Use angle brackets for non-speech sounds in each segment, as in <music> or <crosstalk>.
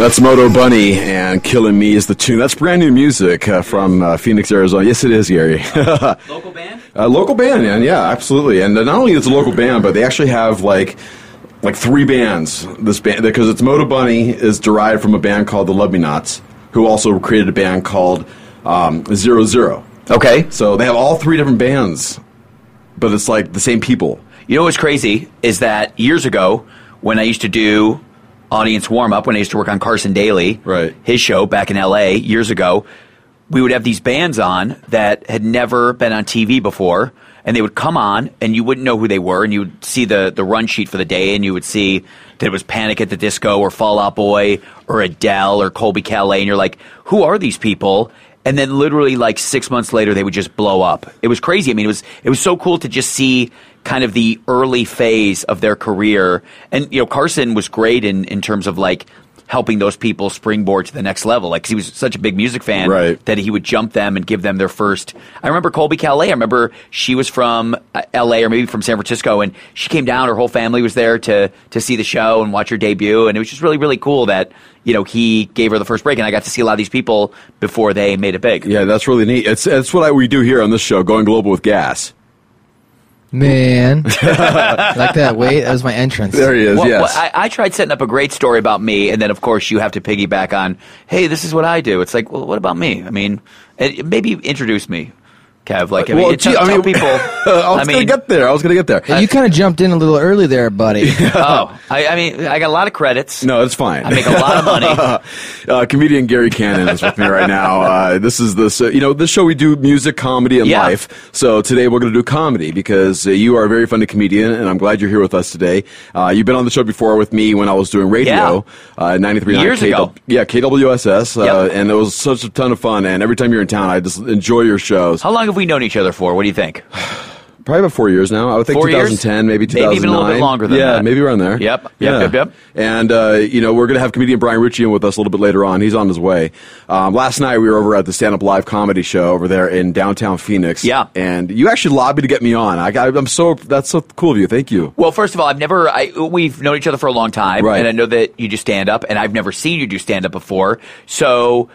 That's Moto Bunny and Killing Me is the tune. That's brand new music uh, from uh, Phoenix, Arizona. Yes, it is, Gary. <laughs> Local band? A local band, man. Yeah, absolutely. And uh, not only is it a local band, but they actually have like like three bands. This band because it's Moto Bunny is derived from a band called the Love Me Nots, who also created a band called um, Zero Zero. Okay. So they have all three different bands, but it's like the same people. You know what's crazy is that years ago, when I used to do audience warm up, when I used to work on Carson Daly, Right. his show back in LA years ago, we would have these bands on that had never been on TV before. And they would come on, and you wouldn't know who they were, and you would see the, the run sheet for the day, and you would see that it was Panic at the Disco, or Fall Out Boy, or Adele, or Colbie Caillat, and you're like, who are these people? And then literally like six months later, they would just blow up. It was crazy. I mean, it was it was so cool to just see kind of the early phase of their career. And you know, Carson was great in in terms of like helping those people springboard to the next level. Like 'cause he was such a big music fan Right. that he would jump them and give them their first. I remember Colbie Caillat. I remember she was from uh, L.A. or maybe from San Francisco, and she came down. Her whole family was there to to see the show and watch her debut, and it was just really really cool that you know he gave her the first break, and I got to see a lot of these people before they made it big. Yeah, that's really neat. It's it's what I, we do here on this show, going global with gas. Man, <laughs> like that. Wait, that was my entrance. There he is. Well, yes. well, I, I tried setting up a great story about me, and then of course you have to piggyback on, hey, this is what I do. It's like, well, what about me? I mean, maybe introduce me, Kev. Like, I mean, Well, tell, gee, I tell mean, people. <laughs> I was I gonna get there. I was gonna get there. And you kind of jumped in a little early there, buddy. <laughs> oh, I, I mean, I got a lot of credits. No, it's fine. I make a lot of money. <laughs> uh, comedian Gary Cannon is with me right now. Uh, this is this, uh, you know, this show we do music, comedy, and Yeah. life. So today we're going to do comedy because uh, you are a very funny comedian, and I'm glad you're here with us today. Uh, you've been on the show before with me when I was doing radio, uh, 93.9 Years ago. Yeah, KWSS, uh, Yep. and it was such a ton of fun. And every time you're in town, I just enjoy your shows. How long have we known each other for? What do you think? <sighs> Probably about four years now. I would think Four 2010, maybe Maybe 2009. even a little bit longer than yeah, that. Yeah, maybe around there. Yep, yep, yeah. yep, yep. And uh, you know, we're going to have comedian Brian Ritchie in with us a little bit later on. He's on his way. Um, last night we were over at the Stand Up Live comedy show over there in downtown Phoenix. Yeah. And you actually lobbied to get me on. I, I'm so that's so cool of you. Thank you. Well, first of all, I've never. I, we've known each other for a long time, Right. and I know that you do stand up, and I've never seen you do stand up before. So,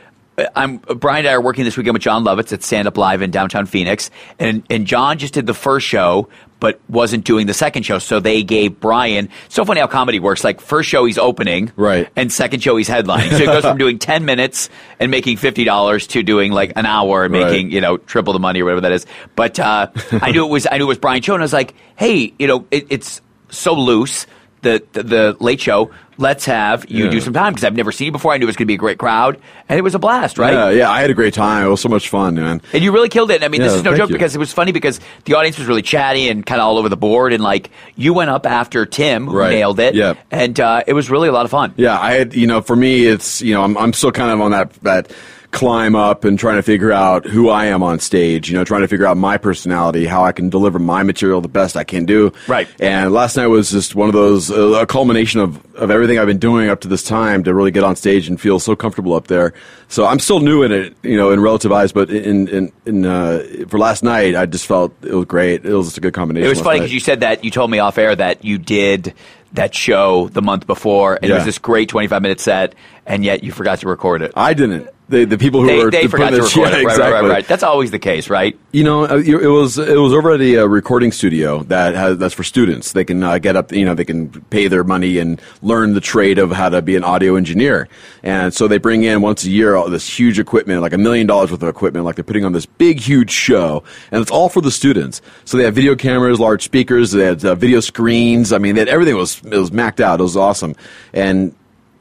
I'm Brian and I are working this weekend with Jon Lovitz at Stand Up Live in downtown Phoenix, and and John just did the first show, but wasn't doing the second show. So they gave Brian. So funny how comedy works. Like first show he's opening, Right. and second show he's headlining. So he goes from <laughs> doing ten minutes and making fifty dollars to doing like an hour and Right. making you know triple the money or whatever that is. But uh, <laughs> I knew it was I knew it was Brian Cho, and I was like, hey, you know, it, it's so loose. The, the the late show. Let's have you Yeah. do some time because I've never seen you before. I knew it was going to be a great crowd, and it was a blast, right? Yeah, yeah. I had a great time. It was so much fun, man. And you really killed it. I mean, this is no joke you. because it was funny because the audience was really chatty and kind of all over the board, and like you went up after Tim, who Right. nailed it, Yeah. and uh, it was really a lot of fun. Yeah, I had, you know, for me, it's, you know, I'm, I'm still kind of on that, that climb up and trying to figure out who I am on stage, you know, trying to figure out my personality, how I can deliver my material the best I can do. Right. And last night was just one of those, uh, a culmination of, of everything I've been doing up to this time to really get on stage and feel so comfortable up there. So I'm still new in it, you know, in relative eyes, but in, in, in, uh, for last night, I just felt it was great. It was just a good combination. It was funny because you said that you told me off air that you did that show the month before, and it was this great 25 minute set, and yet you forgot to record it. I didn't. The, the people who They, were they the forgot to <laughs> record yeah, it. Right, exactly. right, right, right. That's always the case, right? You know, uh, it was it was over at a uh, recording studio that has that's for students. They can uh, get up, you know, they can pay their money and learn the trade of how to be an audio engineer. And so they bring in once a year all this huge equipment, like a million dollars worth of equipment, like they're putting on this big, huge show, and it's all for the students. So they have video cameras, large speakers, they had uh, video screens. I mean, they had, everything was it was macked out. It was awesome, and.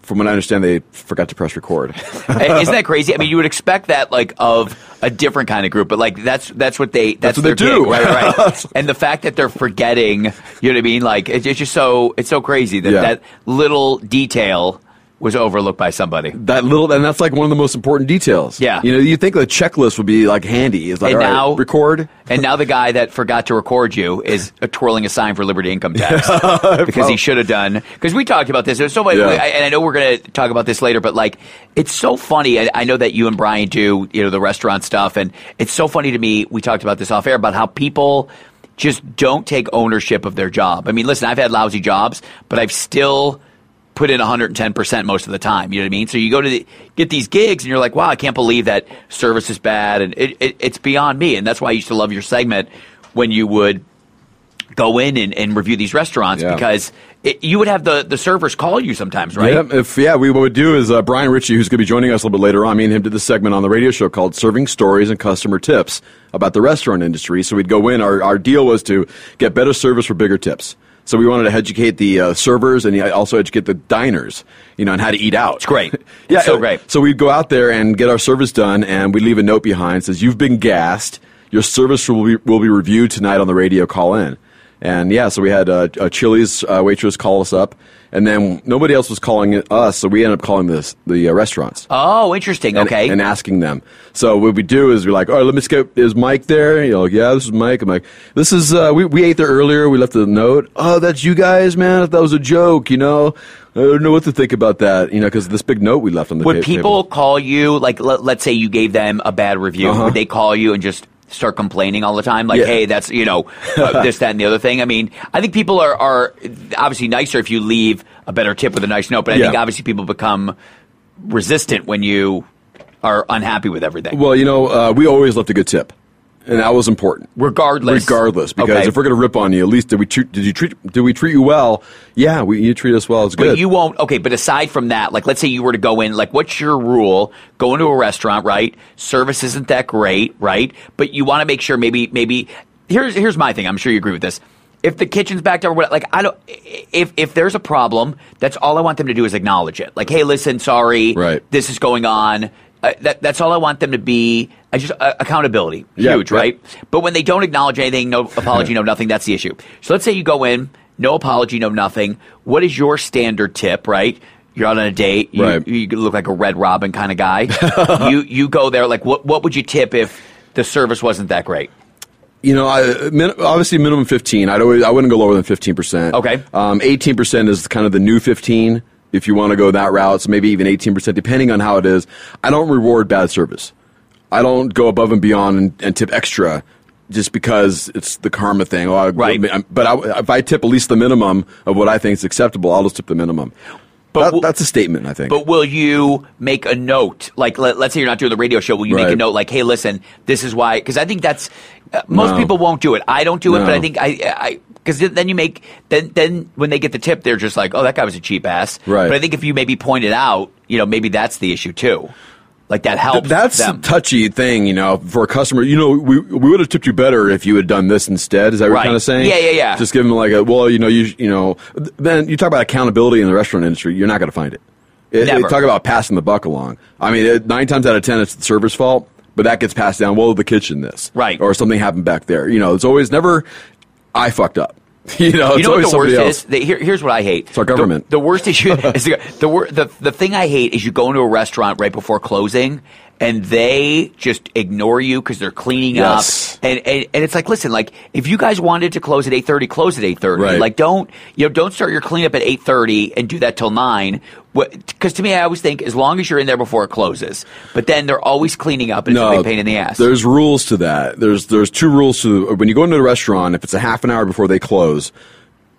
From what I understand, they forgot to press record. <laughs> Isn't that crazy? I mean, you would expect that like of a different kind of group, but like that's that's what they that's, That's what they do. gig, right, right. <laughs> and the fact that they're forgetting, you know what I mean? Like it's, it's just so it's so crazy that Yeah. that little detail was overlooked by somebody. that little, and that's like one of the most important details. Yeah. you know, you think the checklist would be like handy. It's like And all right, now- record. And now the guy that forgot to record you is twirling a sign for Liberty Income Tax <laughs> because he should have done. Because we talked about this. There's so funny, Yeah. And I know we're going to talk about this later. But like, it's so funny. I, I know that you and Brian do, you know, the restaurant stuff, and it's so funny to me. We talked about this off air about how people just don't take ownership of their job. I mean, listen, I've had lousy jobs, but I've still put in 110% most of the time. You know what I mean? So you go to the, get these gigs and you're like, wow, I can't believe that service is bad. And it, it, it's beyond me. And that's why I used to love your segment when you would go in and, and review these restaurants Yeah. because it, you would have the, the servers call you sometimes, right? Yeah, if yeah, we what would do is uh, Brian Ritchie, who's going to be joining us a little bit later on. Me and him did this segment on the radio show called "Serving Stories and Customer Tips" about the restaurant industry. So we'd go in. Our our deal was to get better service for bigger tips. So we wanted to educate the uh, servers and also educate the diners, you know, on how to eat out. It's great. <laughs> yeah, It's so uh, great. So we'd go out there and get our service done, and we leave a note behind that says, "You've been gassed. Your service will be will be reviewed tonight on the radio. Call in." And yeah, so we had uh, a Chili's uh, waitress call us up, and then nobody else was calling us, so we ended up calling this the uh, restaurants. Oh, interesting. and, okay. And asking them. So what we do is we're like, all right, let me skip. Is Mike there? You're like, yeah, this is Mike. I'm like, this is, uh, we, we ate there earlier. We left a note. Oh, that's you guys, man. That was a joke, you know? I don't know what to think about that, you know, because this big note we left on the would ta- people table. call you, like, let, let's say you gave them a bad review, Uh-huh. would they call you and just start complaining all the time? Like, Yeah. hey, that's, you know, uh, <laughs> this, that, and the other thing? I mean, I think people are, are obviously nicer if you leave a better tip with a nice note, but I Yeah. think obviously people become resistant when you are unhappy with everything. Well, you know, uh, we always left a good tip. And that was important. Regardless. Regardless, because Okay. if we're going to rip on you, at least did we treat, did you treat did we treat you well? Yeah, we, you treat us well. It's good. But you won't. Okay, but aside from that, like let's say you were to go in, like what's your rule? Go into a restaurant, right? Service isn't that great, right? But you want to make sure maybe maybe here's here's my thing. I'm sure you agree with this. If the kitchen's backed up, or what- like I don't. If if there's a problem, that's all I want them to do is acknowledge it. Like, hey, listen, sorry, Right. this is going on. Uh, that, that's all I want them to be. I just uh, accountability, Yeah, huge, yeah. right? But when they don't acknowledge anything, no <laughs> apology, no nothing, that's the issue. So let's say you go in, no apology, no nothing. What is your standard tip, right? You're out on a date. You, Right. you look like a Red Robin kind of guy. <laughs> you you go there. Like, what what would you tip if the service wasn't that great? You know, I, min, obviously minimum fifteen. I'd always, I wouldn't go lower than fifteen percent. Okay. Um, eighteen percent is kind of the new fifteen. If you want to go that route, so maybe even eighteen percent, depending on how it is. I don't reward bad service. I don't go above and beyond and, and tip extra just because it's the karma thing. Oh, I, Right. But I, if I tip at least the minimum of what I think is acceptable, I'll just tip the minimum. But That- that's a statement, I think. But will you make a note? Like, let, us say you're not doing the radio show. Will you make a note like, hey, listen, this is why? Because I think that's uh, most No. people won't do it. I don't do it, but I think I. I because then you make then then when they get the tip, they're just like, oh, that guy was a cheap ass. Right. But I think if you maybe point it out, you know, maybe that's the issue too. Like that helps. That's them. a touchy thing, you know, for a customer. You know, we, we would have tipped you better if you had done this instead. Is that what Right. you're kind of saying? Yeah, yeah, yeah. Just give them like a, well, you know, you you know, then you talk about accountability in the restaurant industry. You're not going to find it. It- Never. it- talk about passing the buck along. I mean, it, nine times out of ten, it's the server's fault, but that gets passed down. Well, the kitchen this, Right. or something happened back there. You know, it's always never. I fucked up. <laughs> You know, it's you know what always the worst else. is? The, here, here's what I hate. It's our government. The, the worst issue <laughs> is the, the, the the thing I hate is you go into a restaurant right before closing and they just ignore you because they're cleaning Yes. up. And, and and it's like, listen, like if you guys wanted to close at eight thirty, close at eight thirty. Right. Like don't you know? Don't start your cleanup at eight thirty and do that till nine. Because to me, I always think as long as you're in there before it closes. But then they're always cleaning up and it's a big pain in the ass. There's rules to that. There's there's two rules to when you go into a restaurant. If it's a half an hour before they close,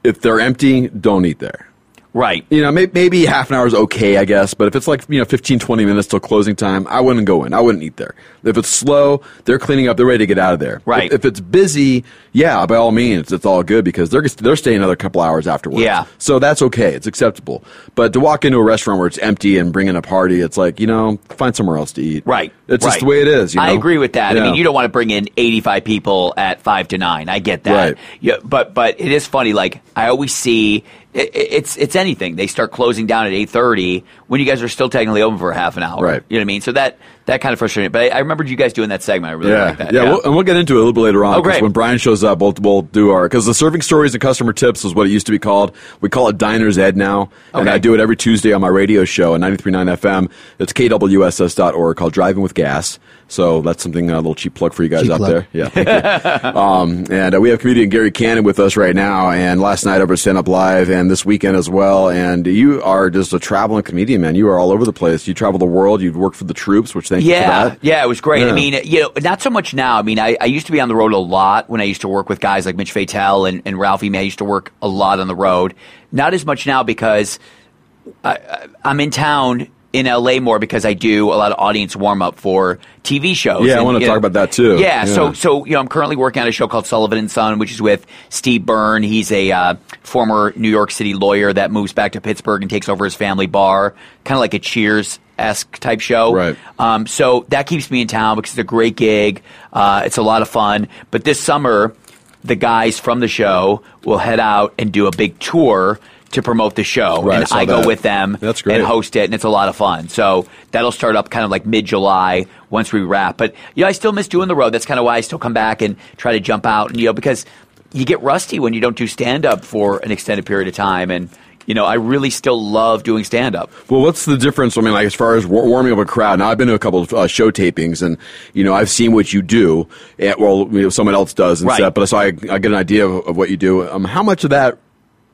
if they're empty, don't eat there. Right. You know, may, maybe half an hour is okay, I guess. But if it's like you know 15, 20 minutes till closing time, I wouldn't go in. I wouldn't eat there. If it's slow, they're cleaning up. They're ready to get out of there. Right. If, if it's busy, yeah, by all means, it's all good because they're they're staying another couple hours afterwards. Yeah. So that's okay. It's acceptable. But to walk into a restaurant where it's empty and bring in a party, it's like you know, find somewhere else to eat. Right. It's right. just the way it is. You I agree with that. I mean, you don't want to bring in 85 people at 5 to 9. I get that. Right. Yeah, but but it is funny like I always see it, it's it's anything. They start closing down at 8:30 when you guys are still technically open for a half an hour. Right. You know what I mean? So that that kind of frustrated. me. But I, I remembered you guys doing that segment. I really Yeah, like that. yeah, We'll, and we'll get into it a little bit later on. Oh, 'cause great. When Brian shows up, we'll, we'll do our because the serving stories and customer tips is what it used to be called. We call it Diners Ed now, and I do it every Tuesday on my radio show on 93.9 FM. It's kwss.org called Driving with Gas. So that's something a little cheap plug for you guys Cheap out plug. there. Yeah, thank you. <laughs> um, and uh, we have comedian Gary Cannon with us right now, and last night over at Stand Up Live, and this weekend as well. And you are just a traveling comedian, man. You are all over the place. You travel the world. You've worked for the troops, which thank Yeah, yeah, it was great. I mean, you know, not so much now. I mean, I, I used to be on the road a lot when I used to work with guys like Mitch Fatel and, and Ralphie. May I used to work a lot on the road. Not as much now because I'm in town in LA more because I do a lot of audience warm up for TV shows. Yeah, I wanna talk know- about that, too. Yeah, so so you know I'm currently working on a show called Sullivan and Son, which is with Steve Byrne. He's a uh, former New York City lawyer that moves back to Pittsburgh and takes over his family bar, kind of like a Cheers esque type show. Right. Um, so that keeps me in town because it's a great gig. Uh, it's a lot of fun. But this summer, the guys from the show will head out and do a big tour to promote the show, Right, I and saw I go that. with them That's great. and host it, and it's a lot of fun. So that'll start up kind of like mid July once we wrap. But you know, I still miss doing the road. That's kind of why I still come back and try to jump out, and you know, because you get rusty when you don't do stand up for an extended period of time, and you know, I really still love doing stand up. Well, what's the difference? I mean, like as far as war- warming up a crowd. Now, I've been to a couple of uh, show tapings, and you know, I've seen what you do. And, well, you know, someone else does and Right. stuff. But so I, I get an idea of, of what you do. Um, how much of that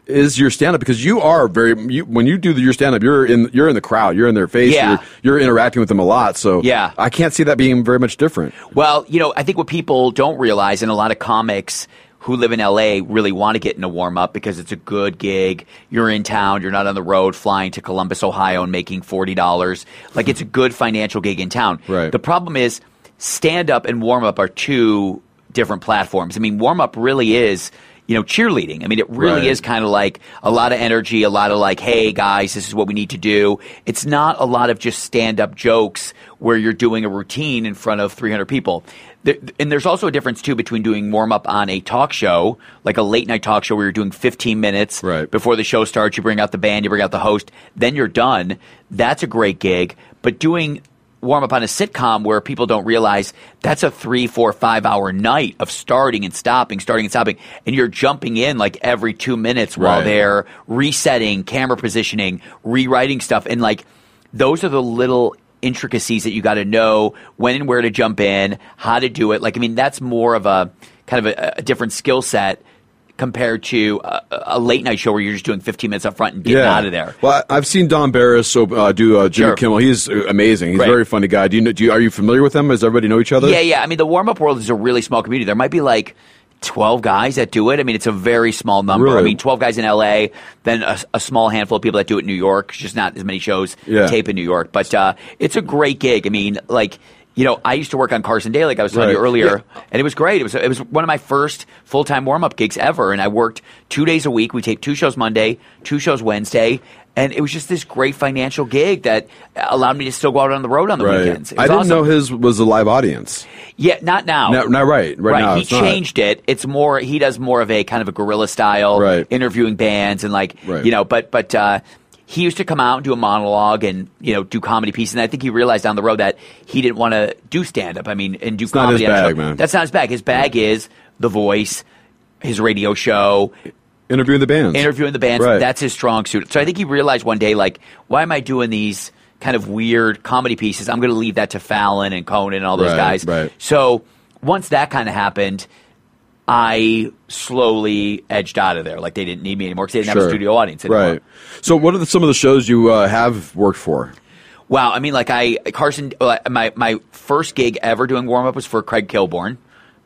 is your stand up? Because you are very you, when you do the, your stand up, you're in you're in the crowd, you're in their face, Yeah. you're, you're interacting with them a lot. So Yeah. I can't see that being very much different. Well, you know, I think what people don't realize, and a lot of comics who live in LA really want to get in a warm up because it's a good gig. You're in town, you're not on the road flying to Columbus, Ohio and making $40. Like it's a good financial gig in town. Right. The problem is stand up and warm up are two different platforms. I mean, warm up really is you know, cheerleading. I mean, it really Right. is kind of like a lot of energy, a lot of like, hey guys, this is what we need to do. It's not a lot of just stand up jokes where you're doing a routine in front of 300 people. There, and there's also a difference too between doing warm up on a talk show, like a late night talk show where you're doing 15 minutes Right. before the show starts. You bring out the band, you bring out the host, then you're done. That's a great gig. But doing warm up on a sitcom where people don't realize that's a three, four, five hour night of starting and stopping, starting and stopping, and you're jumping in like every two minutes while Right. they're resetting, camera positioning, rewriting stuff, and like those are the little intricacies that you got to know when and where to jump in, how to do it. Like, I mean, that's more of a kind of a, a different skill set compared to a, a late night show where you're just doing 15 minutes up front and getting out of there. Well, I've seen Don Barris uh, do uh, Jimmy Sure. Kimmel. He's uh, amazing. He's Right. a very funny guy. Do you know? Do you, are you familiar with him? Does everybody know each other? Yeah, yeah. I mean, the warm up world is a really small community. There might be like 12 guys that do it. I mean, it's a very small number. I mean, 12 guys in LA, then a, a small handful of people that do it in New York. Just not as many shows Yeah. tape in New York. But uh, it's a great gig. I mean, like, you know, I used to work on Carson Day, like I was telling you Right. earlier, and it was great. It was it was one of my first full time warm up gigs ever, and I worked two days a week. We taped two shows Monday, two shows Wednesday, and it was just this great financial gig that allowed me to still go out on the road on the Right. weekends. I didn't awesome. know his was a live audience. Yeah, not now. No, not right. Right, now, he it's not. changed it. It's more. He does more of a kind of a guerrilla style, Right. interviewing bands and like Right. you know. But but uh, he used to come out and do a monologue and you know do comedy pieces. And I think he realized down the road that he didn't want to do stand up. I mean, and do not comedy. his on a bag, man. That's not his bag. His bag is the voice, his radio show, Interviewing the bands. interviewing the bands. Right. That's his strong suit. So I think he realized one day, like, why am I doing these kind of weird comedy pieces? I'm going to leave that to Fallon and Conan and all those Right, guys. right. So once that kind of happened, I slowly edged out of there. Like they didn't need me anymore because they didn't have a studio audience anymore. Right. So, what are the, some of the shows you uh, have worked for? Wow, I mean, like I Carson, uh, my my first gig ever doing warm up was for Craig Kilborn.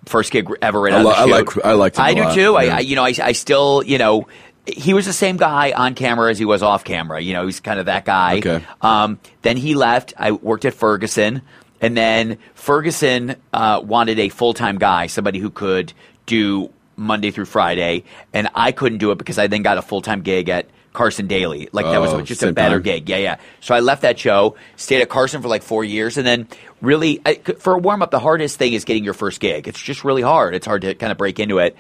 First gig ever right I out li- of the I like- I liked him do lot, too. I. I you know I, I still you know he was the same guy on camera as he was off camera. You know he's kind of that guy. Okay. Um, then he left. I worked at Ferguson, and then Ferguson uh, wanted a full time guy, somebody who could do Monday through Friday, and I couldn't do it because I then got a full time gig at Carson Daly. Like that Oh, was just a better time. gig. Yeah, yeah. So I left that show, stayed at Carson for like four years, and then really I, for a warm up, the hardest thing is getting your first gig. It's just really hard. It's hard to kind of break into it.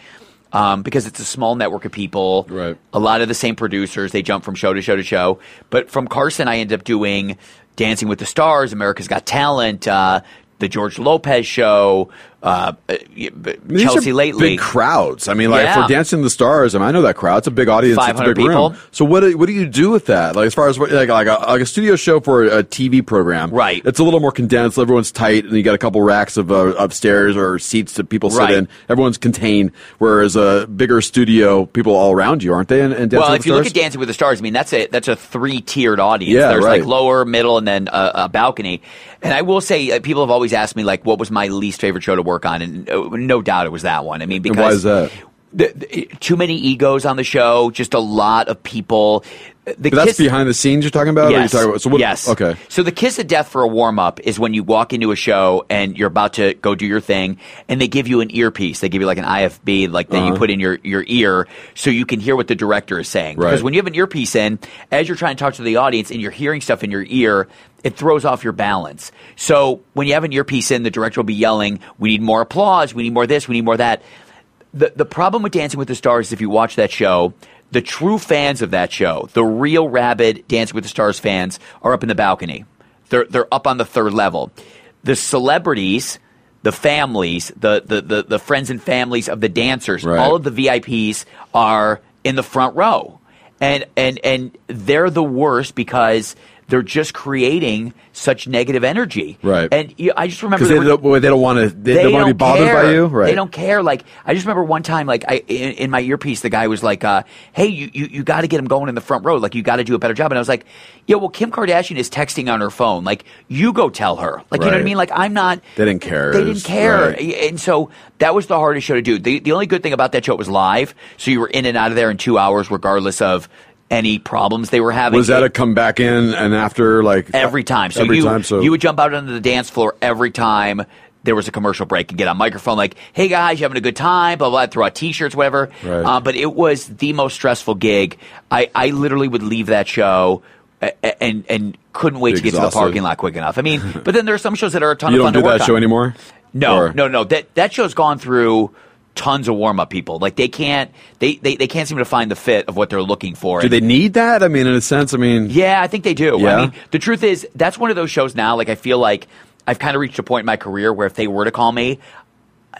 Um, because it's a small network of people, Right. a lot of the same producers. They jump from show to show to show. But from Carson, I ended up doing Dancing with the Stars, America's Got Talent, uh, the George Lopez show, uh, Chelsea these are lately. Big crowds. I mean, like Yeah. for Dancing the Stars, I mean, I know that crowd. It's a big audience. It's a 500 big room. people. So what do, what do you do with that? Like as far as what, like like a, like a studio show for a TV program, Right. It's a little more condensed. Everyone's tight, and you got a couple racks of uh, upstairs or seats that people sit Right. in. Everyone's contained. Whereas a bigger studio, people all around you, aren't they? And, and well, if you look at Dancing with the Stars, I mean that's a that's a three tiered audience. Yeah, There's right. like lower, middle, and then a, a balcony. And I will say, uh, people have always asked me like, what was my least favorite show to work on, and uh, no doubt it was that one. I mean, because why is that? the, the, too many egos on the show. Just a lot of people. The But that's Kiss- behind the scenes you're talking about. or Yes. you're talking about, so what, yes. Okay. So the kiss of death for a warm up is when you walk into a show and you're about to go do your thing, and they give you an earpiece. They give you like an IFB, like that you Uh-huh. put in your your ear, so you can hear what the director is saying. Right. Because when you have an earpiece in, as you're trying to talk to the audience and you're hearing stuff in your ear. It throws off your balance. So when you have an earpiece in, the director will be yelling, "We need more applause. We need more this. We need more that." the the problem with Dancing with the Stars is if you watch that show, the true fans of that show, the real rabid Dancing with the Stars fans, are up in the balcony. They're they're up on the third level. The celebrities, the families, the the the, the friends and families of the dancers, Right. all of the VIPs are in the front row. And and and they're the worst because they're just creating such negative energy. Right. And you, I just remember Because they were- don't, they don't want to. They, they don't want to be bothered care. by you, right? They don't care. Like I just remember one time, like I in, in my earpiece, the guy was like, uh, "Hey, you you, you got to get him going in the front row. Like you got to do a better job." And I was like, "Yeah, well, Kim Kardashian is texting on her phone. Like you go tell her. Like you know what I mean? Like I'm not. They didn't care. They didn't care. right. And so that was the hardest show to do. The the only good thing about that show it was live, so you were in and out of there in two hours, regardless of any problems they were having. Was that a come back in and after like every time. So every you time? So you would jump out onto the dance floor every time there was a commercial break and get on microphone like, "Hey guys, you having a good time?" Blah blah. Throw out T-shirts, whatever. Right. Uh, but it was the most stressful gig. I I literally would leave that show. a- a- And and couldn't wait to get to the parking lot quick enough. I mean, but then there are some shows that are a ton of you of don't do that show anymore. No, Or- no, no. That that show's gone through tons of warm up people. Like they can't they, they they can't seem to find the fit of what they're looking for. Do And- they need that? I mean, in a sense, I mean, yeah, I think they do. Yeah? I mean, the truth is, that's one of those shows now. Like, I feel like I've kind of reached a point in my career where if they were to call me,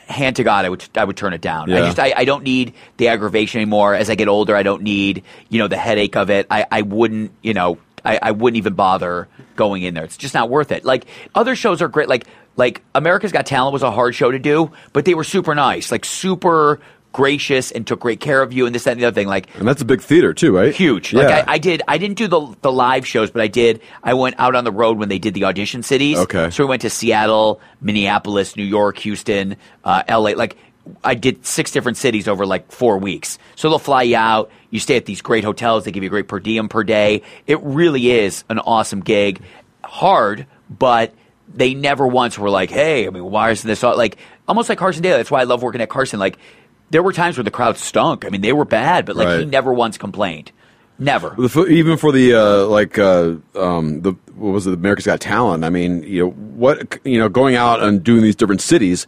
hand to God, I would I would turn it down. I just I, I don't need the aggravation anymore. As I get older, I don't need you know the headache of it. I, I wouldn't you know I, I wouldn't even bother going in there. It's just not worth it. Like other shows are great. Like like America's Got Talent was a hard show to do, but they were super nice, like super gracious and took great care of you and this that and the other thing. Like and that's a big theater too, right? huge. Yeah. Like I, I did, I didn't do the the live shows, but I did. I went out on the road when they did the audition cities. Okay. So we went to Seattle, Minneapolis, New York, Houston, uh, L.A. Like I did six different cities over like four weeks. So they'll fly you out. You stay at these great hotels. They give you a great per diem per day. It really is an awesome gig. Hard, but they never once were like, "Hey, I mean, why isn't this all-" like almost like Carson Daly?" That's why I love working at Carson. Like there were times where the crowd stunk. I mean, they were bad, but like he never once complained. Never. Even for the uh, like uh, um, the what was it? America's Got Talent. I mean, you know what? You know, going out and doing these different cities.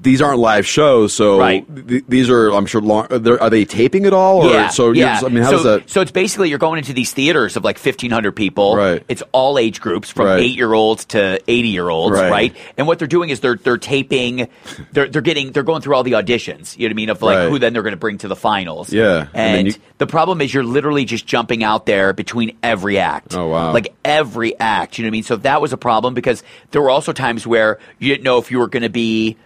These aren't live shows, so Right. th- these are. I'm sure. Long, are, they- are they taping it all? Or, yeah. So yeah. I mean, how so, does that? So it's basically you're going into these theaters of like 1,500 people. Right. It's all age groups from Right. eight year olds to 80 year olds. Right. Right. And what they're doing is they're they're taping. They're they're getting they're going through all the auditions. You know what I mean? Of like Right. who then they're going to bring to the finals. Yeah. And And, you- the problem is you're literally just jumping out there between every act. Oh, wow. Like every act. You know what I mean? So that was a problem because there were also times where you didn't know if you were going to be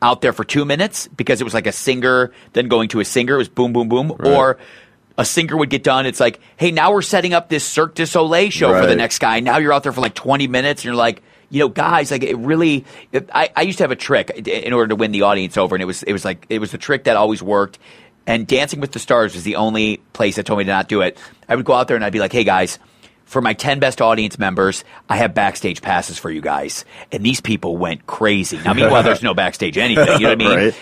out there for two minutes because it was like a singer then going to a singer. It was boom, boom, boom. Or a singer would get done. It's like, hey, now we're setting up this Cirque du Soleil show for the next guy. Now you're out there for like 20 minutes and you're like, you know, guys, like it really. It, I, I used to have a trick in order to win the audience over, and it was it was like it was the trick that always worked. And Dancing with the Stars was the only place that told me to not do it. I would go out there and I'd be like, hey guys, for my 10 best audience members, I have backstage passes for you guys. And these people went crazy. Now, meanwhile, <laughs> there's no backstage anything. You know what I mean? Right.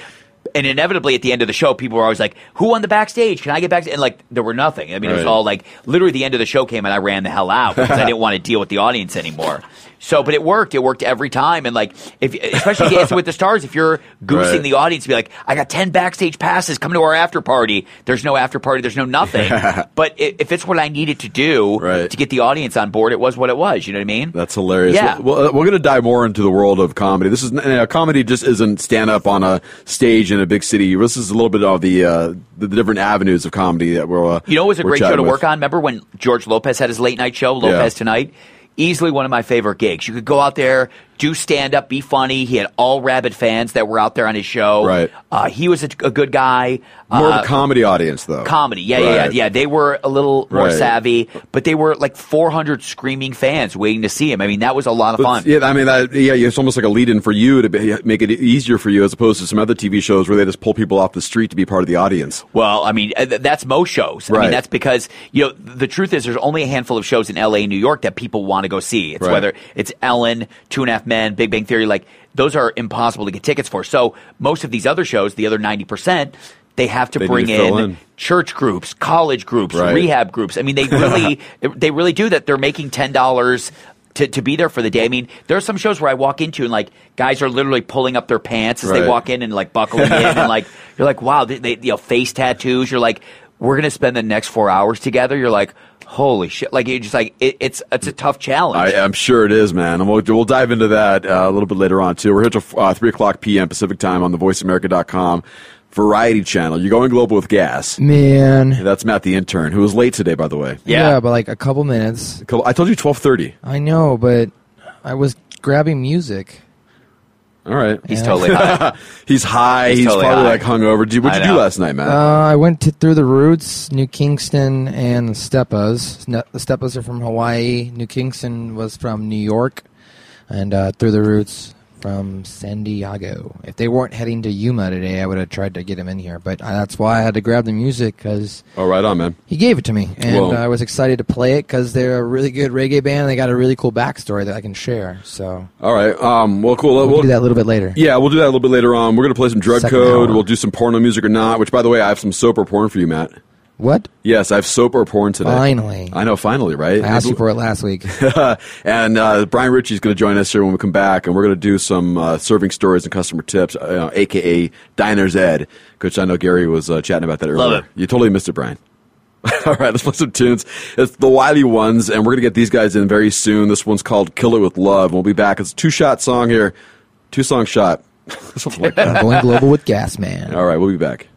And inevitably, at the end of the show, people were always like, "Who won the backstage? Can I get backstage?" And like, there were nothing. I mean, it was all like, literally, the end of the show came, and I ran the hell out because I <laughs> didn't want to deal with the audience anymore. So, but it worked. It worked every time. And like, if especially Dancing with the <laughs> Stars, if you're goosing Right. the audience, be like, "I got ten backstage passes. Come to our after party." There's no after party. There's no nothing. <laughs> but i- if it's what I needed to do Right. to get the audience on board, it was what it was. You know what I mean? That's hilarious. Yeah. Well, uh, we're going to dive more into the world of comedy. This is uh, comedy just isn't stand up on a stage in a big city. This is a little bit of the uh, the, the different avenues of comedy that we're. Uh, You know, it was a great show to with. work on. Remember when George Lopez had his late night show, Lopez Yeah. Tonight? Easily one of my favorite gigs. You could go out there, do stand up, be funny. He had all rabid fans that were out there on his show. Right. Uh, he was a, a good guy. More Uh, of a comedy audience, though. comedy. Yeah, yeah, yeah, yeah. They were a little more Right. savvy, but they were like 400 screaming fans waiting to see him. I mean, that was a lot of fun. Yeah, I mean, that, yeah, it's almost like a lead-in for you to be, make it easier for you, as opposed to some other TV shows where they just pull people off the street to be part of the audience. Well, I mean, uh, that's most shows. I Right. mean, that's because, you know, the truth is there's only a handful of shows in LA and New York that people want to go see. It's Right. whether it's Ellen, Two and a Half Men, Big Bang Theory, like, those are impossible to get tickets for. So most of these other shows, the other 90%, they have to They bring to in, in. church groups, college groups, Right. rehab groups. I mean, they really, <laughs> they really do that. They're making $10 to, to be there for the day. I mean, there are some shows where I walk into and like guys are literally pulling up their pants as they walk in and like buckling in and like you're like, wow, they, they you know face tattoos. You're like, we're gonna spend the next four hours together. You're like, holy shit! Like you're just like it, it's it's a tough challenge. I, I'm sure it is, man. And we'll, we'll dive into that uh, a little bit later on, too. We're here till uh, 3 o'clock p.m. Pacific time on the voiceamerica.com variety channel. You're going global with gas. Man. That's Matt the intern, who was late today, by the way. Yeah. but like a couple minutes. I told you 1230. I know, but I was grabbing music. All right. He's Yeah. totally high. <laughs> He's high. He's, He's totally probably high. like hungover. Did- What'd I you do know. last night, Matt? Uh, I went to, through the roots, New Kingston and the Steppas. Ne- The Steppas are from Hawaii. New Kingston was from New York, and uh, through the roots from San Diego. If they weren't heading to Yuma today, I would have tried to get him in here. But that's why I had to grab the music because oh, right on, man. he gave it to me, and I was excited to play it because they're a really good reggae band. and They got a really cool backstory that I can share. So All right. Um, well, cool. we'll, We'll- do that a little bit later. Yeah, we'll do that a little bit later on. We're going to play some drug Second code. hour. We'll do some porno music or not, which, by the way, I have some soap or porn for you, Matt. What? Yes, I have soap or porn today. Finally. I know, finally, right? I asked you for it last week. <laughs> and uh, Brian Ritchie's going to join us here when we come back, and we're going to do some uh, serving stories and customer tips, uh, aka Diners Ed, which I know Gary was uh, chatting about that earlier. Love it. You totally missed it, Brian. <laughs> All right, let's play some tunes. It's the Wiley ones, and we're going to get these guys in very soon. This one's called "Kill It with Love." We'll be back. It's a two-shot song here, two-song shot, <laughs> something like that. Going global with Gas Man. All right, we'll be back.